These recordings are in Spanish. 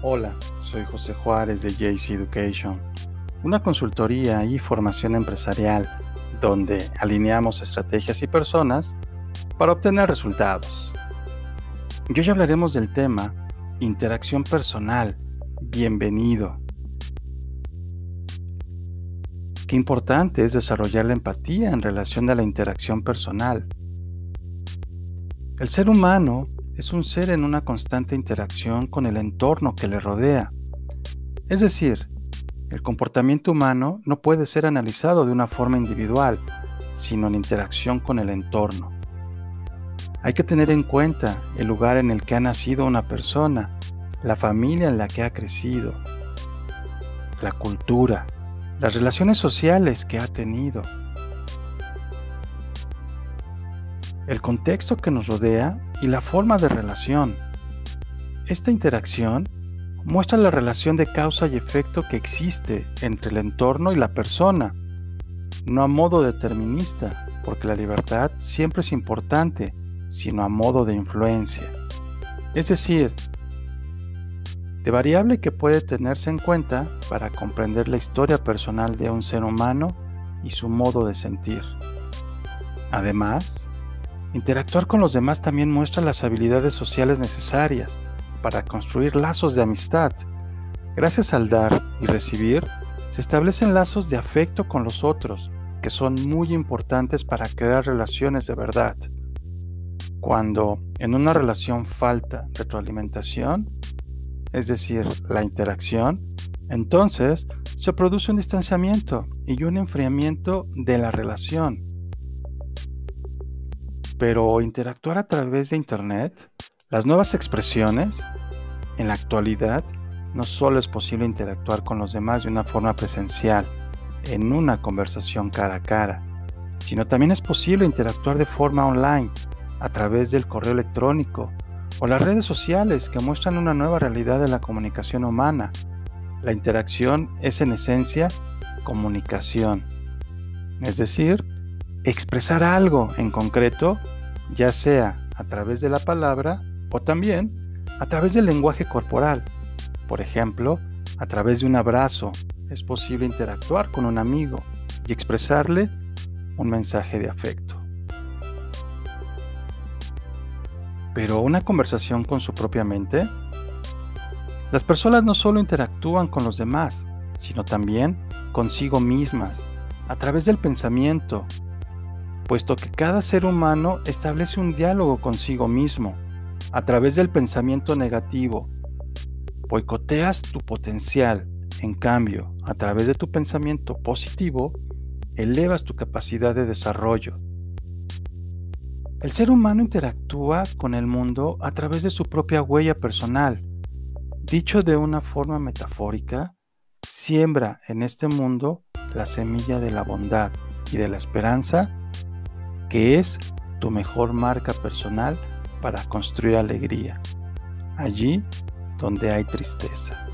Hola, soy José Juárez de JC Education, una consultoría y formación empresarial donde alineamos estrategias y personas para obtener resultados. Y hoy hablaremos del tema interacción personal. Bienvenido. Qué importante es desarrollar la empatía en relación a la interacción personal. El ser humano es un ser en una constante interacción con el entorno que le rodea. Es decir, el comportamiento humano no puede ser analizado de una forma individual, sino en interacción con el entorno. Hay que tener en cuenta el lugar en el que ha nacido una persona, la familia en la que ha crecido, la cultura, las relaciones sociales que ha tenido, el contexto que nos rodea y la forma de relación. Esta interacción muestra la relación de causa y efecto que existe entre el entorno y la persona, no a modo determinista, porque la libertad siempre es importante, sino a modo de influencia. Es decir, de variable que puede tenerse en cuenta para comprender la historia personal de un ser humano y su modo de sentir. Además, Interactuar con los demás también muestra las habilidades sociales necesarias para construir lazos de amistad. Gracias al dar y recibir, se establecen lazos de afecto con los otros, que son muy importantes para crear relaciones de verdad. Cuando en una relación falta retroalimentación, es decir, la interacción, entonces se produce un distanciamiento y un enfriamiento de la relación. Pero interactuar a través de Internet, las nuevas expresiones, en la actualidad, no solo es posible interactuar con los demás de una forma presencial, en una conversación cara a cara, sino también es posible interactuar de forma online, a través del correo electrónico o las redes sociales que muestran una nueva realidad de la comunicación humana. La interacción es en esencia comunicación, es decir, expresar algo en concreto, ya sea a través de la palabra o también a través del lenguaje corporal. Por ejemplo, a través de un abrazo es posible interactuar con un amigo y expresarle un mensaje de afecto. Pero una conversación con su propia mente, las personas no solo interactúan con los demás, sino también consigo mismas, a través del pensamiento, puesto que cada ser humano establece un diálogo consigo mismo a través del pensamiento negativo. Boicoteas tu potencial, en cambio, a través de tu pensamiento positivo, elevas tu capacidad de desarrollo. El ser humano interactúa con el mundo a través de su propia huella personal. Dicho de una forma metafórica, siembra en este mundo la semilla de la bondad y de la esperanza que es tu mejor marca personal para construir alegría, allí donde hay tristeza.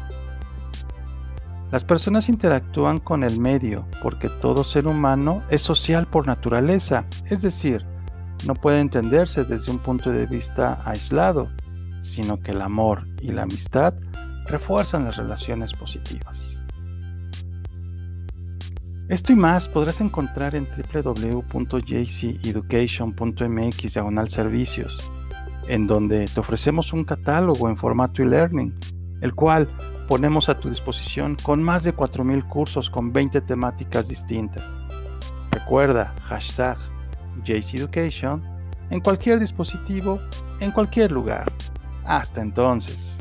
Las personas interactúan con el medio porque todo ser humano es social por naturaleza, es decir, no puede entenderse desde un punto de vista aislado, sino que el amor y la amistad refuerzan las relaciones positivas. Esto y más podrás encontrar en www.jceducation.mx servicios, en donde te ofrecemos un catálogo en formato e-learning, el cual ponemos a tu disposición con más de 4.000 cursos con 20 temáticas distintas. Recuerda hashtag JCEducation en cualquier dispositivo, en cualquier lugar. Hasta entonces.